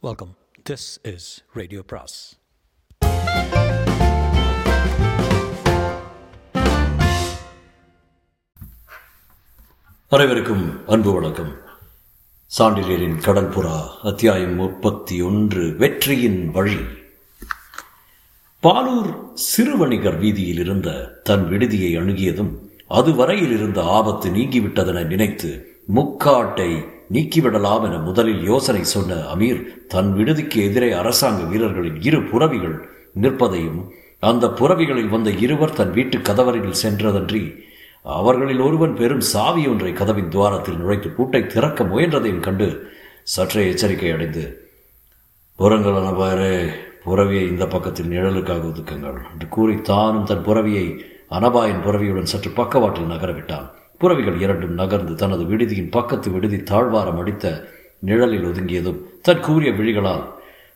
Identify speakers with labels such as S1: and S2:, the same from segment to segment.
S1: Welcome this is radio பிராஸ்
S2: அனைவருக்கும் அன்பு வணக்கம். சாண்டிலியரின் கடற்புறா அத்தியாயம் முப்பத்தி ஒன்று வெற்றியின் வழி. பாலூர் சிறுவணிகர் வீதியில் இருந்த தன் விடுதியை அணுகியதும் அதுவரையில் இருந்த ஆபத்து நீங்கிவிட்டதென நினைத்து முக்காட்டை நீக்கிவிடலாம் என முதலில் யோசனை சொன்ன அமீர் தன் விடுதிக்கு எதிரே அரசாங்க வீரர்களின் இரு புறவிகள் நிற்பதையும் அந்த புறவிகளில் வந்த இருவர் தன் வீட்டு கதவரையில் சென்றதன்றி அவர்களில் ஒருவன் பெரும் சாவி ஒன்றை கதவின் துவாரத்தில் நுழைத்து பூட்டை திறக்க முயன்றதையும் கண்டு சற்றே எச்சரிக்கை அடைந்து புறங்களான அனபாயரே புறவியை இந்த பக்கத்தில் நிழலுக்காக ஒதுக்குங்கள் என்று கூறி தானும் தன் புறவியை அனபாயின் புறவியுடன் சற்று பக்கவாட்டில் நகரவிட்டான். புறவிகள் இரண்டும் நகர்ந்து தனது விடுதியின் பக்கத்து விடுதி தாழ்வாரம் அடித்த நிழலில் ஒதுங்கியதும் தன் கூறிய விழிகளால்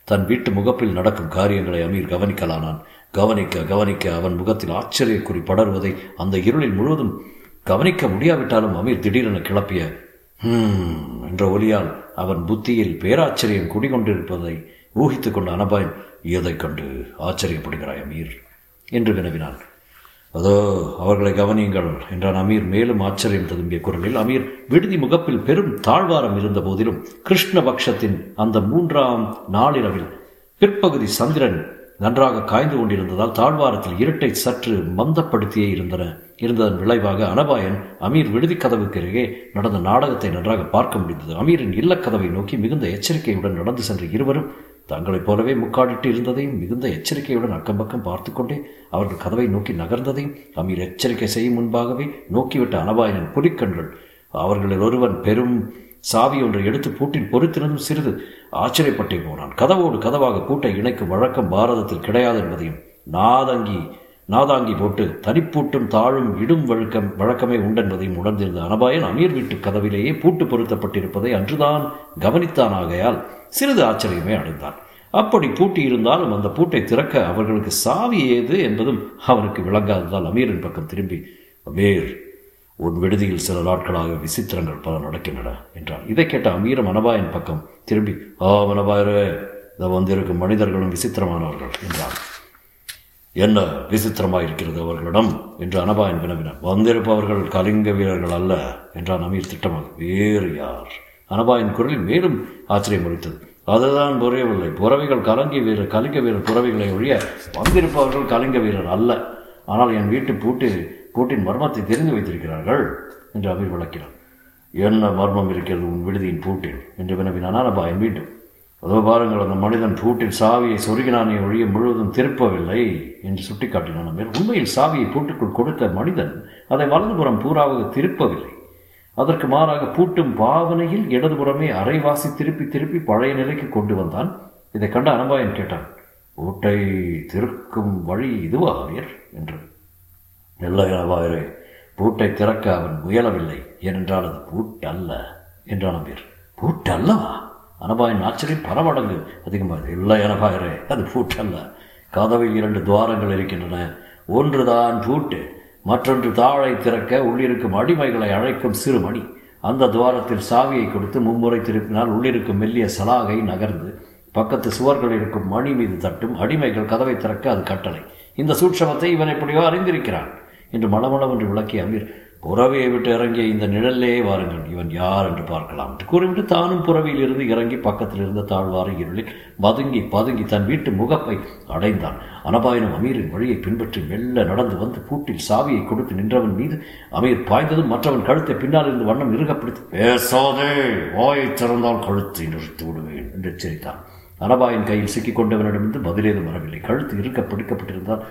S2: தன் வீட்டு முகப்பில் நடக்கும் காரியங்களை அமீர் கவனிக்கலானான். கவனிக்க கவனிக்க அவன் முகத்தில் ஆச்சரியக்குறி படர்வதை அந்த இருளில் முழுவதும் கவனிக்க முடியாவிட்டாலும் அமீர் திடீரென கிளப்பிய என்ற ஒலியால் அவன் புத்தியில் பேராச்சரியம் குடிகொண்டிருப்பதை ஊகித்துக் கொண்ட அனபாயன் எதைக் கண்டு ஆச்சரியப்படுகிறாய் அமீர்? என்று வினவினான். அதோ அவர்களை கவனியுங்கள் என்றான் அமீர். மேலும் ஆச்சரியம் ததும்பிய குரலில் அமீர் விடுதி முகப்பில் பெரும் தாழ்வாரம் இருந்த போதிலும் கிருஷ்ணபக்ஷத்தின் அந்த மூன்றாம் நாளிரவில் பிற்பகுதி சந்திரன் நன்றாக காய்ந்து கொண்டிருந்ததால் தாழ்வாரத்தில் இருட்டை சற்று மந்தப்படுத்தியே இருந்தன. இருந்ததன் விளைவாக அனபாயன் அமீர் விடுதி கதவுக்கு அருகே நடந்த நாடகத்தை நன்றாக பார்க்க முடிந்தது. அமீரின் இல்லக்கதவை நோக்கி மிகுந்த எச்சரிக்கையுடன் நடந்து சென்ற இருவரும் தங்களைப் போலவே முக்காடிட்டு இருந்ததையும் மிகுந்த எச்சரிக்கையுடன் அக்கம் பக்கம் பார்த்து கொண்டே அவர்கள் கதவை நோக்கி நகர்ந்ததையும் அமீர் எச்சரிக்கை செய்யும் முன்பாகவே நோக்கிவிட்ட அனபாயனின் புலிக்கண்கள். அவர்களில் ஒருவன் பெரும் சாவி ஒன்றை எடுத்து பூட்டில் பொறுத்திருந்தும் சிறிது ஆச்சரியப்பட்டே போனான் கதவோடு கதவாக பூட்டை இணைக்கும் வழக்கம் பாரதத்தில் கிடையாது என்பதையும் நாதங்கி நாதாங்கி போட்டு தனிப்பூட்டும் தாழும் இடும் வழக்கம் வழக்கமே உண்டென்பதையும் உணர்ந்திருந்த அனபாயன் அமீர் வீட்டு கதவிலேயே பூட்டு பொருத்தப்பட்டிருப்பதை அன்றுதான் கவனித்தான் ஆகையால் சிறிது ஆச்சரியமே அடைந்தான். அப்படி பூட்டி இருந்தாலும் அந்த பூட்டை திறக்க அவர்களுக்கு சாவி ஏது என்பதும் அவனுக்கு விளங்காததால் அமீரின் பக்கம் திரும்பி அமீர் உன் விடுதியில் சில நாட்களாக விசித்திரங்கள் பல நடக்கின்றன என்றான். இதை கேட்ட அமீரம் அனபாயன் பக்கம் திரும்பி ஆ மனபாயரே இதை வந்திருக்கும் மனிதர்களும் விசித்திரமானவர்கள் என்றான். என்ன விசித்திரமாக இருக்கிறது அவர்களிடம்? என்று அனபாயன் வினவினான் வந்திருப்பவர்கள் கலிங்க வீரர்கள் அல்ல என்றான் அமீர் திட்டமாக. வேறு யார்? அனபாயின் குரலில் மேலும் ஆச்சரியம் அளித்தது அதுதான் புரியவில்லை. புறவிகள் கலங்கி வீரர் கலிங்க வீரர் புறவிகளை ஒழிய வந்திருப்பவர்கள் கலிங்க வீரர் அல்ல. ஆனால் என் வீட்டு பூட்டு பூட்டின் மர்மத்தை தெரிந்து வைத்திருக்கிறார்கள் என்று அமீர் விளக்கினான். என்ன மர்மம் இருக்கிறது உன் விடுதியின் பூட்டில்? என்று வினவினான் அனபாயன் மீண்டும் அதோ பாருங்கள் அந்த மனிதன் பூட்டில் சாவியை சொருகினானே ஒழிய முழுவதும் திருப்பவில்லை என்று சுட்டிக்காட்டினான். அமீர் உண்மையில் சாவியை பூட்டுக்குள் கொடுத்த மனிதன் அதை வலதுபுறம் பூராவாக திருப்பவில்லை. அதற்கு மாறாக பூட்டும் பாவனையில் இடதுபுறமே அரைவாசி திருப்பி திருப்பி பழைய நிலைக்கு கொண்டு வந்தான். இதை கண்ட அனபாயன் கேட்டான் பூட்டை திறக்கும் வழி இதுவா அமீர் என்று. இல்லை அனபாயரே பூட்டை திறக்க அவன் முயலவில்லை. ஏனென்றால் அது பூட்டு அல்ல என்றான் அமீர் பூட்டு அல்லவா அனபாயின் ஆச்சரியம் பல மடங்கு அதிகமாக இல்லை அனபாயரே அது பூட்டல்ல. கதவில் இரண்டு துவாரங்கள் இருக்கின்றன. ஒன்றுதான் பூட்டு மற்றொன்று தாழை திறக்க உள்ளிருக்கும் அடிமைகளை அழைக்கும் சிறு மணி. அந்த துவாரத்தில் சாவியை கொடுத்து மும்முறை திருப்பினால் உள்ளிருக்கும் மெல்லிய சலாகை நகர்ந்து பக்கத்து சுவர்கள் இருக்கும் மணி மீது தட்டும் அடிமைகள் கதவை திறக்க அது கட்டளை. இந்த சூட்சமத்தை இவன் எப்படியோ அறிந்திருக்கிறான் என்று மளமளவென்று விளக்கிய அமீர் புறவியை விட்டு இறங்கிய இந்த நிழல்லே வாருங்கள் இவன் யார் என்று பார்க்கலாம். என்று கூறிவிட்டு தானும் புறவியில் இருந்து இறங்கி பக்கத்தில் இருந்த தாழ்வார இருளில் மதுங்கி பதுங்கி தன் வீட்டு முகப்பை அடைந்தான். அனபாயனும் அமீரின் வழியை பின்பற்றி மெல்ல நடந்து வந்து பூட்டில் சாவியை கொடுத்து நின்றவன் மீது அமீர் பாய்ந்ததும் மற்றவன் கழுத்தை பின்னால் இருந்து வண்ணம் இறுகப்பிடித்து பேசாதே வாயை திறந்தால் கழுத்தை நிறுத்தி விடுவேன் என்று எச்சரித்தான். அனபாயின் கையில் சிக்கிக் கொண்டவனிடமிருந்து பதிலேதும் வரவில்லை. கழுத்து இருக்க பிடிக்கப்பட்டிருந்தால்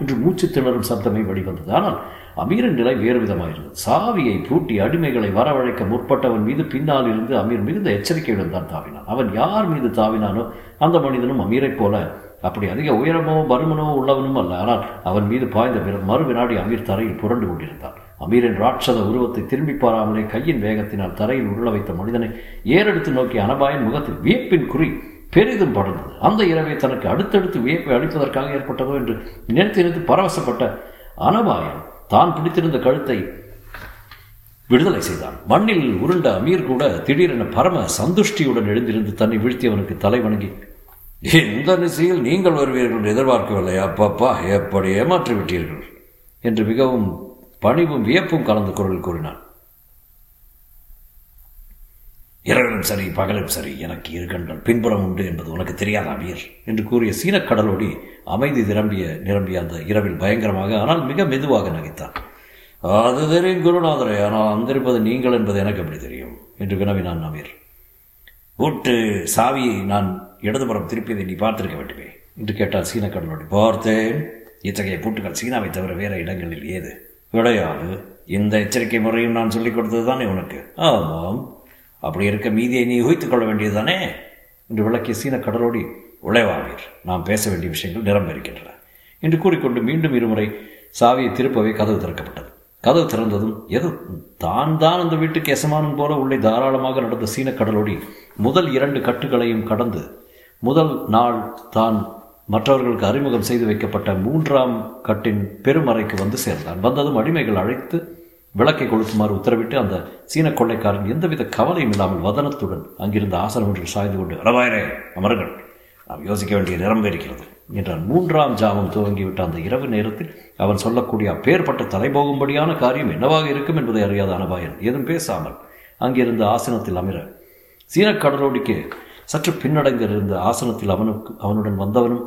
S2: என்று மூச்சு திணறும் சப்தமே வெளிவந்தது. ஆனால் அமீரின் நிலை வேறு விதமாயிருந்தது. சாவியை பூட்டி அடிமைகளை வரவழைக்க முற்பட்டவன் மீது பின்னால் இருந்து அமீர் மிகுந்த எச்சரிக்கையுடன் தான் தாவினான். அவன் யார் மீது தாவினானோ அந்த மனிதனும் அமீரைப் போல அப்படி அதிக உயரமோ பருமனோ உள்ளவனும் அல்ல. ஆனால் அவன் மீது பாய்ந்த மறு வினாடி அமீர் தரையில் புரண்டு கொண்டிருந்தான். அமீரின் ராட்சத உருவத்தை திரும்பி பாராமலே கையின் வேகத்தினால் தரையில் உருள வைத்த மனிதனை ஏறெடுத்து நோக்கி அனபாயின் முகத்தில் வியப்பின் குறி பெரிதும் படர்ந்தது. அந்த இரவை தனக்கு அடுத்தடுத்து வியப்பை அளிப்பதற்காக ஏற்பட்டதோ என்று நினைத்து நினைத்து பரவசப்பட்ட அனபாயன் தான் பிடித்திருந்த கழுத்தை விடுதலை செய்தான். மண்ணில் உருண்ட அமீர் கூட திடீரென பரம சந்துஷ்டியுடன் எழுந்திருந்து தன்னை வீழ்த்தியவனுக்கு தலை வணங்கி இந்த நிசையில் நீங்கள் வருவீர்கள் என்று எதிர்பார்க்கவில்லை அப்பப்பா எப்படி ஏமாற்றி விட்டீர்கள் என்று மிகவும் பணிவும் வியப்பும் கலந்த குரல் கூறினான். இரவிலும் சரி பகலும் சரி எனக்கு இரு கண்கள். பின்புறம் உண்டு என்பது உனக்கு தெரியாத அமீர்? என்று கூறிய சீனக் கடலோடி அமைதி நிரம்பிய நிரம்பிய அந்த இரவில் பயங்கரமாக ஆனால் மிக மெதுவாக நகைத்தான். அது தெரியும் குருநாதரே ஆனால் அங்கிருப்பது நீங்கள் என்பது எனக்கு எப்படி தெரியும்? என்று வினவினான் அமீர். வீட்டு சாவியை நான் இடதுபுறம் திருப்பியதை நீ பார்த்திருக்க வேண்டுமே என்று கேட்டார் சீன கடலோடி. பார்த்தேன். இத்தகைய பூட்டுகள் சீனாவை தவிர வேற இடங்களில் ஏது? கிடையாது. இந்த எச்சரிக்கை முறையும் நான் சொல்லிக் கொடுத்தது தானே உனக்கு? ஆமாம். அப்படி இருக்க மீதியை நீ ஊகித்துக் கொள்ள வேண்டியதுதானே? என்று விளக்கிய சீன கடலோடி உழைவாவீர் நாம் பேச வேண்டிய விஷயங்கள் நிரம்ப இருக்கின்றன என்று கூறிக்கொண்டு மீண்டும் இருமுறை சாவியை திருப்பவே கதவு திறக்கப்பட்டது. கதவு திறந்ததும் எது? தான் தான் அந்த வீட்டுக்கு எசமானம் போல உள்ளே தாராளமாக நடந்த சீன கடலோடி முதல் இரண்டு கட்டுகளையும் கடந்து முதல் நாள் தான் மற்றவர்களுக்கு அறிமுகம் செய்து வைக்கப்பட்ட மூன்றாம் கட்டின் பெருமறைக்கு வந்து சேர்ந்தான். வந்ததும் அடிமைகள் அழைத்து விளக்கை கொளுத்துமாறு உத்தரவிட்டு அந்த சீன கொள்ளைக்காரன் எந்தவித கவலையும் இல்லாமல் வதனத்துடன் அங்கிருந்த ஆசனம் ஒன்றில் சாய்ந்து கொண்டு ரவாயரே அமருங்கள். நாம் யோசிக்க வேண்டிய நிரம்ப இருக்கிறது என்றான். மூன்றாம் ஜாமம் துவங்கிவிட்ட அந்த இரவு நேரத்தில் அவன் சொல்லக்கூடிய அப்பேற்பட்ட தலைபோகும்படியான காரியம் என்னவாக இருக்கும் என்பதை அறியாத அனபாயன் எதுவும் பேசாமல் அங்கிருந்த ஆசனத்தில் அமிர சீன கடலோடிக்கு சற்று பின்னடைந்திருந்த ஆசனத்தில் அவனுக்கு அவனுடன் வந்தவனும்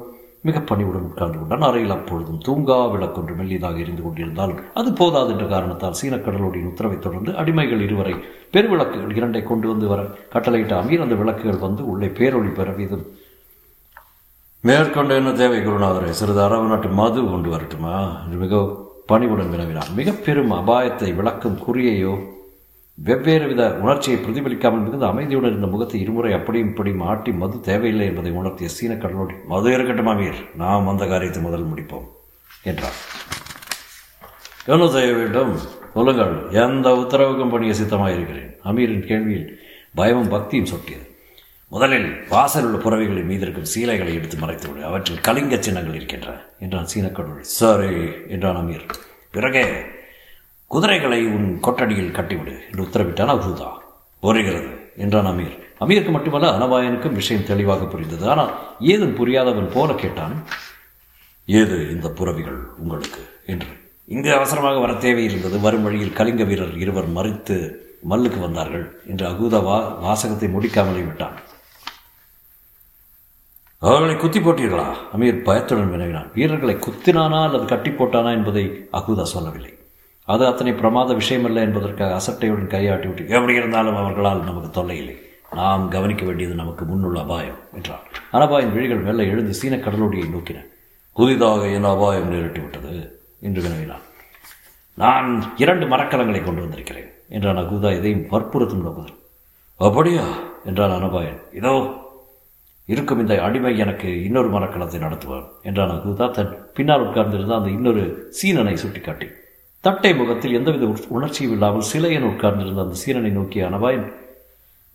S2: மிக பணிவுடன் உட்கார்ந்து கொண்டான். அறையில் அப்பொழுதும் தூங்கா விளக்கொன்று மெல்லியதாக எரிந்து கொண்டிருந்தாலும் அது போதாது என்ற காரணத்தால் சீனக்கடலோடியின் உத்தரவை தொடர்ந்து அடிமைகள் இருவரை பெருவிளக்குகள் இரண்டை கொண்டு வந்து வர கட்டளையிட்ட அமீர் அந்த விளக்குகள் வந்து உள்ளே பேரொளி பெறவிதும் மேற்கொண்டு என்ன தேவை குருநாதரை? சிறிது அரபு நாட்டு மது கொண்டு வரட்டுமா? என்று மிக பணிவுடன் வினவினார் மிக பெரும் அபாயத்தை விளக்கும் குறியையோ வெவ்வேறு வித உணர்ச்சியை பிரதிபலிக்காமல் மிகுந்த அமைதியுடன் இருந்த முகத்தை இருமுறை அப்படியும் இப்படியும் ஆட்டி மது தேவையில்லை என்பதை உணர்த்திய சீன கடலோடி மது இருக்கட்டும் அமீர் நாம் அந்த காரியத்தை முதல் முடிப்போம் என்றார். என்ன செய்ய வேண்டும் சொல்லுங்கள் எந்த உத்தரவுக்கும் பணிய சித்தமாக இருக்கிறேன் அமீரின் கேள்வியில் பயமும் பக்தியும் சொட்டியது. முதலில் வாசல் உள்ள புறவைகளின் மீது இருக்கும் சீலைகளை எடுத்து மறைத்து விடு அவற்றில் கலிங்க சின்னங்கள் இருக்கின்றன என்றான் சீனக்கடவுள் சரி என்றான் அமீர். பிறகே குதிரைகளை உன் கொட்டடியில் கட்டிவிடு என்று உத்தரவிட்டான் அபுதா. புரிகிறது என்றான் அமீர். அமீருக்கு மட்டுமல்ல அனபாயனுக்கும் விஷயம் தெளிவாக புரிந்தது. ஆனால் ஏதும் புரியாதவன் போல கேட்டான் ஏது இந்த புறவிகள் உங்களுக்கு? என்று. இங்கு அவசரமாக வர தேவையிருந்தது. வரும் வழியில் கலிங்க வீரர் இருவர் மறித்து மல்லுக்கு வந்தார்கள் என்று அகூதா வா வாசகத்தை முடிக்காமலே விட்டான். அவர்களை குத்தி போட்டீர்களா? அமீர் பயத்துடன் வினவினான். வீரர்களை குத்தினானா அல்லது கட்டி போட்டானா என்பதை அகூதா சொல்லவில்லை. அது அத்தனை பிரமாத விஷயமல்ல என்பதற்காக அசட்டையுடன் கையாட்டி விட்டு எப்படி இருந்தாலும் அவர்களால் நமக்கு தொல்லை இல்லை நாம் கவனிக்க வேண்டியது நமக்கு முன்னுள்ள அபாயம் என்றார் அனபாயின் விழிகள் மெல்ல எழுந்து சீன கடலோடியை நோக்கின. புதிதாக என் அபாயம் நேரிட்டு விட்டது? என்று வினவினான். நான் இரண்டு மரக்கலங்களை கொண்டு வந்திருக்கிறேன் என்றான் அகுதா இதையும் வற்புறுத்தும் நோக்குதல் அப்படியா? என்றான் அனபாயன். இதோ இருக்கும் இந்த அடிமை எனக்கு இன்னொரு மரக்கலத்தை நடத்துவார் என்றான் அகுதா தன் பின்னால் உட்கார்ந்திருந்த அந்த இன்னொரு சீனனை சுட்டிக்காட்டி. தட்டை முகத்தில் எந்தவித உணர்ச்சியும் இல்லாமல் சிலையன் உட்கார்ந்திருந்த அந்த சீரனை நோக்கிய அனபாயன்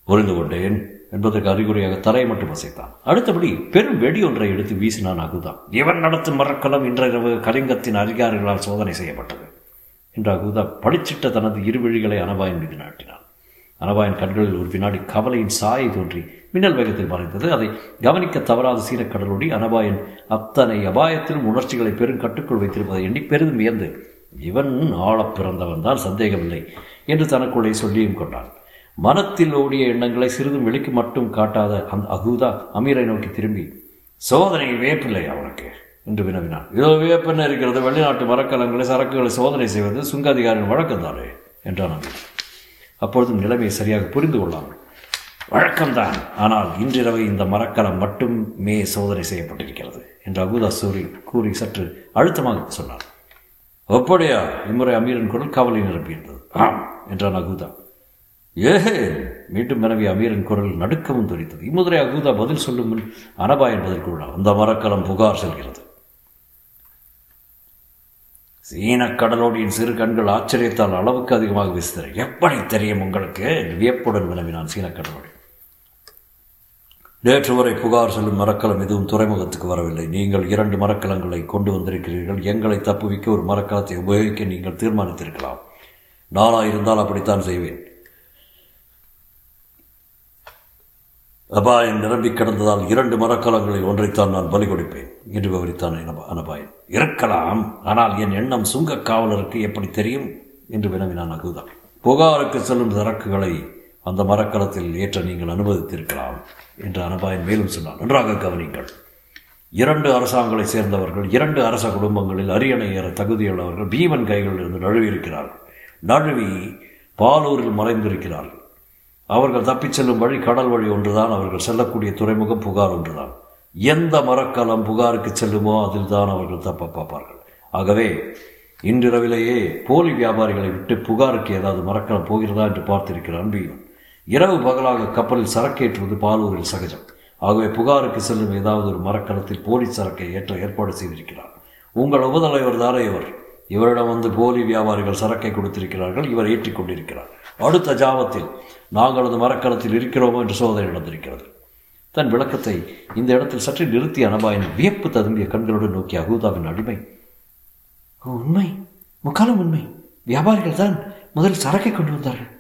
S2: புரிந்து கொண்டேன் என்பதற்கு அறிகுறியாக தரையை மட்டும் அசைத்தான். அடுத்தபடி பெரும் வெடி ஒன்றை எடுத்து வீசினான் அகுதா. இவன் நடத்தும் மரக்கலம் இன்றிரவு கலிங்கத்தின் அதிகாரிகளால் சோதனை செய்யப்பட்டது என்று அகுதா படிச்சிட்ட தனது இருவழிகளை அனபாயன் மீது நாட்டினான். அனபாயன் கண்களில் ஒரு வினாடி கவலையின் சாயை தோன்றி மின்னல் வேகத்தில் மறைந்தது. அதை கவனிக்க தவறாத சீரக்கடலோடி அனபாயன் அத்தனை அபாயத்திலும் உணர்ச்சிகளை பெரும் கட்டுக்குள் வைத்திருப்பதை எண்ணி பெரிதும் வியந்து இவன் ஆழப் பிறந்தவன் தான் சந்தேகமில்லை என்று தனக்குள்ளே சொல்லியும் கொண்டான். மனத்தில் ஓடிய எண்ணங்களை சிறிதும் வெளிக்கு மட்டும் காட்டாத அந்த அகூதா அமீரை நோக்கி திரும்பி சோதனை வேப்பில்லை அவனுக்கு என்று வினவினான். இதோ வியப்பென்ன இருக்கிறது வெளிநாட்டு மரக்கலங்களை சரக்குகளை சோதனை செய்வது சுங்க அதிகாரியின் வழக்கம்தானே என்றான் அமீர். அப்பொழுதும் நிலைமையை சரியாக புரிந்து கொள்ளாமல் வழக்கம்தான் ஆனால் இன்றிரவு இந்த மரக்கலம் மட்டுமே சோதனை செய்யப்பட்டிருக்கிறது என்று அகுதா சூரி கூறி சற்று அழுத்தமாக சொன்னார் அப்படியா இம்முறை அமீரின் குரல் கவலை நிரம்பியிருந்தது ஆம் என்றான் அகுதா. ஏஹே மீண்டும் மனைவி அமீரின் குரல் நடுக்கமும் துரித்தது. இம்முதிரை அகூதா பதில் சொல்லும் முன் அனபா என்பதற்கு அந்த மரக்கலம் புகார் செல்கிறது. சீன கடலோடியின் சிறு கண்கள் ஆச்சரியத்தால் அளவுக்கு அதிகமாக வீசுதல் எப்படி தெரியும் உங்களுக்கு? வியப்புடன் வினவினான் சீன கடலோடி. நேற்று வரை புகார் செல்லும் மரக்கலம் எதுவும் துறைமுகத்துக்கு வரவில்லை. நீங்கள் இரண்டு மரக்கலங்களை கொண்டு வந்திருக்கிறீர்கள். எங்களை தப்புவிக்க ஒரு மரக்கலத்தை உபயோகிக்க நீங்கள் தீர்மானித்திருக்கலாம். நானா இருந்தால் அப்படித்தான் செய்வேன். அபாயம் நிரம்பி கிடந்ததால் இரண்டு மரக்கலங்களில் ஒன்றைத்தான் நான் பலி கொடுப்பேன். என்று விவரித்தான் அனபாயன் இருக்கலாம். ஆனால் என் எண்ணம் சுங்க காவலருக்கு எப்படி தெரியும்? என்று வினவினான் அகுதா புகாருக்கு செல்லும் சரக்குகளை அந்த மரக்கலத்தில் ஏற்ற நீங்கள் அனுமதித்திருக்கலாம் என்று அனபாயன் மேலும் சொன்னான். நன்றாக கவனிங்கள். இரண்டு அரசாங்கங்களை சேர்ந்தவர்கள் இரண்டு அரச குடும்பங்களில் அரியணை ஏற தகுதியுள்ளவர்கள் பீமன் கைகளில் இருந்து நழுவியிருக்கிறார்கள் நழுவி பாலூரில் மறைந்திருக்கிறார்கள் அவர்கள் தப்பிச் செல்லும் வழி கடல் வழி ஒன்றுதான் அவர்கள் செல்லக்கூடிய துறைமுகம் புகார் ஒன்றுதான். எந்த மரக்கலம் புகாருக்கு செல்லுமோ அதில் தான் அவர்கள் தப்ப பார்ப்பார்கள். ஆகவே இன்றிரவிலேயே போலி வியாபாரிகளை விட்டு புகாருக்கு ஏதாவது மரக்கலம் போகிறதா என்று பார்த்திருக்கிறான் அன்பியும் இரவு பகலாக கப்பலில் சரக்கேற்றுவது பாலூரில் சகஜம். ஆகவே புகாருக்கு செல்லும் ஏதாவது ஒரு மரக்கலத்தில் போலி சரக்கை ஏற்ற ஏற்பாடு செய்திருக்கிறார். உங்கள் உபதலைவர் தாரே இவர். இவரிடம் வந்து போலி வியாபாரிகள் சரக்கை கொடுத்திருக்கிறார்கள் இவர் ஏற்றிக் கொண்டிருக்கிறார். அடுத்த ஜாமத்தில் நாங்கள் அந்த மரக்கலத்தில் இருக்கிறோமோ என்று சோதனை நடந்திருக்கிறது. தன் விளக்கத்தை இந்த இடத்தில் சற்று நிறுத்திய அனபாயின் வியப்பு ததும்பிய கண்களுடன் நோக்கிய அகூதாவின் அடிமை உண்மை? முக்காலம் உண்மை. வியாபாரிகள் தான் முதல் சரக்கை கொண்டு வந்தார்கள்.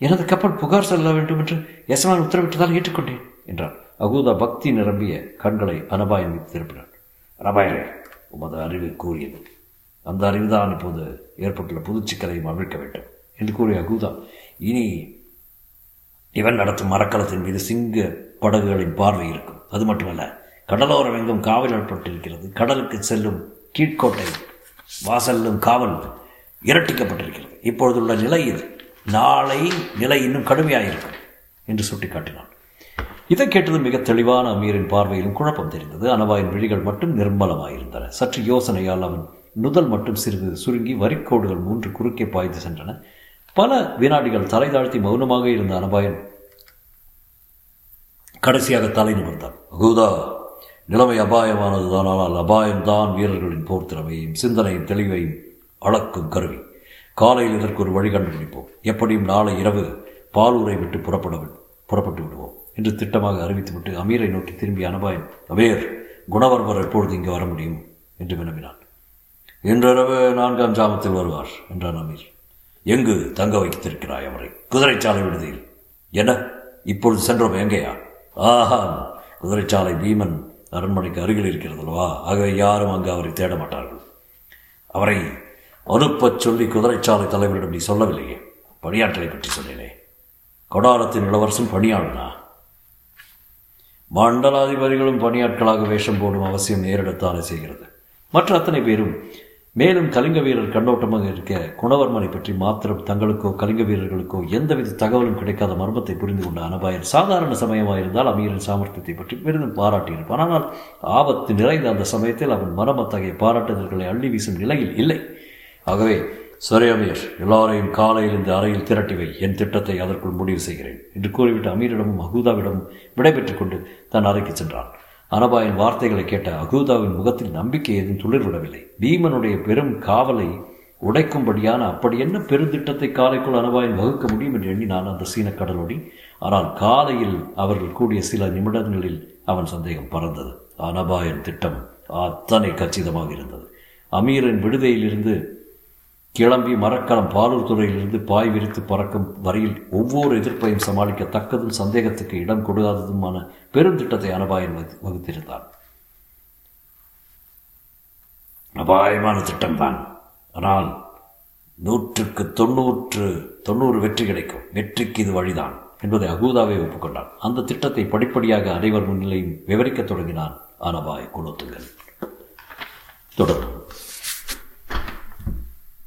S2: எனது கப்பல் புகார் செல்ல வேண்டும் என்று எசமான் உத்தரவிட்டதால் ஏற்றுக்கொண்டேன் என்றார் அகூதா பக்தி நிரம்பிய கண்களை அனபாயன் மீது திருப்பினார் அனபாயரே உமது அறிவு கூறியது. அந்த அறிவுதான் இப்போது ஏற்பட்டுள்ள புது சிக்கலையும் அவிழ்க்க வேண்டும் என்று கூறிய அகூதா இனி இவன் நடத்தும் மரக்கலத்தின் மீது சிங்க படகுகளின் பார்வை இருக்கும். அது மட்டுமல்ல கடலோரம் எங்கும் காவல் ஏற்பட்டிருக்கிறது. கடலுக்கு செல்லும் கீழ்கோட்டை வாசலும் காவல் இரட்டிக்கப்பட்டிருக்கிறது. இப்பொழுதுள்ள நிலை இது. நாளை நிலை இன்னும் கடுமையாயிருக்கும் என்று சுட்டிக்காட்டினான். இதை கேட்டது மிக தெளிவான அமீரின் பார்வையிலும் குழப்பம் தெரிந்தது. அனவாயின் விழிகள் மட்டும் நிர்மலமாயிருந்தன. சற்று யோசனையால் அவன் நுதல் மட்டும் சிறிது சுருங்கி வரிக்கோடுகள் மூன்று குறுக்கே பாய்ந்து சென்றன. பல வினாடிகள் தலை தாழ்த்தி மௌனமாக இருந்த அனபாயன் கடைசியாக தலை நிமிர்ந்தான். அகூதா நிலைமை அபாயமானதுதான். ஆனால் அபாயம்தான் வீரர்களின் போர் திறமையும் சிந்தனையும் தெளிவையும் அளக்கும் கருவி. காலையில் இதற்கு ஒரு வழி கண்டுபிடிப்போம் எப்படியும் நாளை இரவு பாலூரை விட்டு புறப்பட புறப்பட்டு விடுவோம். என்று திட்டமாக அறிவித்துவிட்டு அமீரை நோக்கி திரும்பிய அனபாயன் அமீர் குணவர்மர் எப்பொழுது இங்கு வர முடியும்? என்று வினவினான். இன்றிரவு நான்காம் ஜாமத்தில் வருவார் என்றான் அமீர். எங்கு தங்க வைத்திருக்கிறாய் அவரை? குதிரைச்சாலை விடுதியில். என்ன? இப்பொழுது சென்றோம் எங்கேயா? ஆஹா குதிரைச்சாலை பீமன் அரண்மனைக்கு அருகில் இருக்கிறதல்லவா ஆகவே யாரும் அங்கு அவரை தேட மாட்டார்கள் அவரை அனுப்பச் சொல்லி குதிரைச்சாலை தலைவரிடம் நீ சொல்லவில்லையே? பணியாற்றலை பற்றி சொன்னேனே. கொடாரத்தின் இளவரசன் பணியாளனா? மண்டலாதிபதிகளும் பணியாட்களாக வேஷம் போடும் அவசியம் நேரிடத்தாலே செய்கிறது. மற்ற அத்தனை பேரும் மேலும் கலிங்க வீரர் கண்ணோட்டமாக இருக்க குணவர்மனை பற்றி மாத்திரம் தங்களுக்கோ கலிங்க வீரர்களுக்கோ எந்தவித தகவலும் கிடைக்காத மர்மத்தை புரிந்து கொண்ட அனபாயன் சாதாரண சமயமாயிருந்தால் அமீரின் சாமர்த்தியத்தை பற்றி பெரிதும் பாராட்டியிருப்பான். ஆனால் ஆபத்து நிறைந்த அந்த சமயத்தில் அவன் மனம் அத்தகைய பாராட்டுதல்களை அள்ளி வீசும் நிலையில் இல்லை. ஆகவே சரி அமீர் எல்லாரையும் காலையில் இந்த அறையில் திரட்டி வை. என் திட்டத்தை அதற்குள் முடிவு செய்கிறேன் என்று கூறிவிட்டு அமீரிடமும் அகூதாவிடமும் விடைபெற்றுக் கொண்டு தன் அறைக்கு சென்றான். அனபாயின் வார்த்தைகளை கேட்ட அகூதாவின் முகத்தில் நம்பிக்கை எதுவும் துளிர்விடவில்லை. பீமனுடைய பெரும் காவலை உடைக்கும்படியான அப்படி என்ன பெருந்திட்டத்தை காலைக்குள் அனபாயின் வகுக்க முடியும் என்று எண்ணினான் அந்த சீன கடலோடி ஆனால் காலையில் அவர்கள் கூடிய சில நிமிடங்களில் அவன் சந்தேகம் பறந்தது. அனபாயின் திட்டம் அத்தனை கச்சிதமாக இருந்தது. அமீரின் விடுதையிலிருந்து கிளம்பி மரக்கலம் பாலூர் துறையிலிருந்து பாய் விரித்து பறக்கும் வரையில் ஒவ்வொரு எதிர்ப்பையும் சமாளிக்க தக்கதும் சந்தேகத்துக்கு இடம் கொடுக்காததுமான பெருந்திட்டத்தை அனபாயன் வகுத்திருந்தான். அபாயமான திட்டம்தான் ஆனால் நூற்றுக்கு தொண்ணூற்று தொண்ணூறு வெற்றி கிடைக்கும். வெற்றிக்கு இது வழிதான் என்பதை அகூதாவை ஒப்புக்கொண்டான். அந்த திட்டத்தை படிப்படியாக அனைவர் முன்னிலையும் விவரிக்கத் தொடங்கினான் அனபாய் குலோத்துங்கன் தொடரும்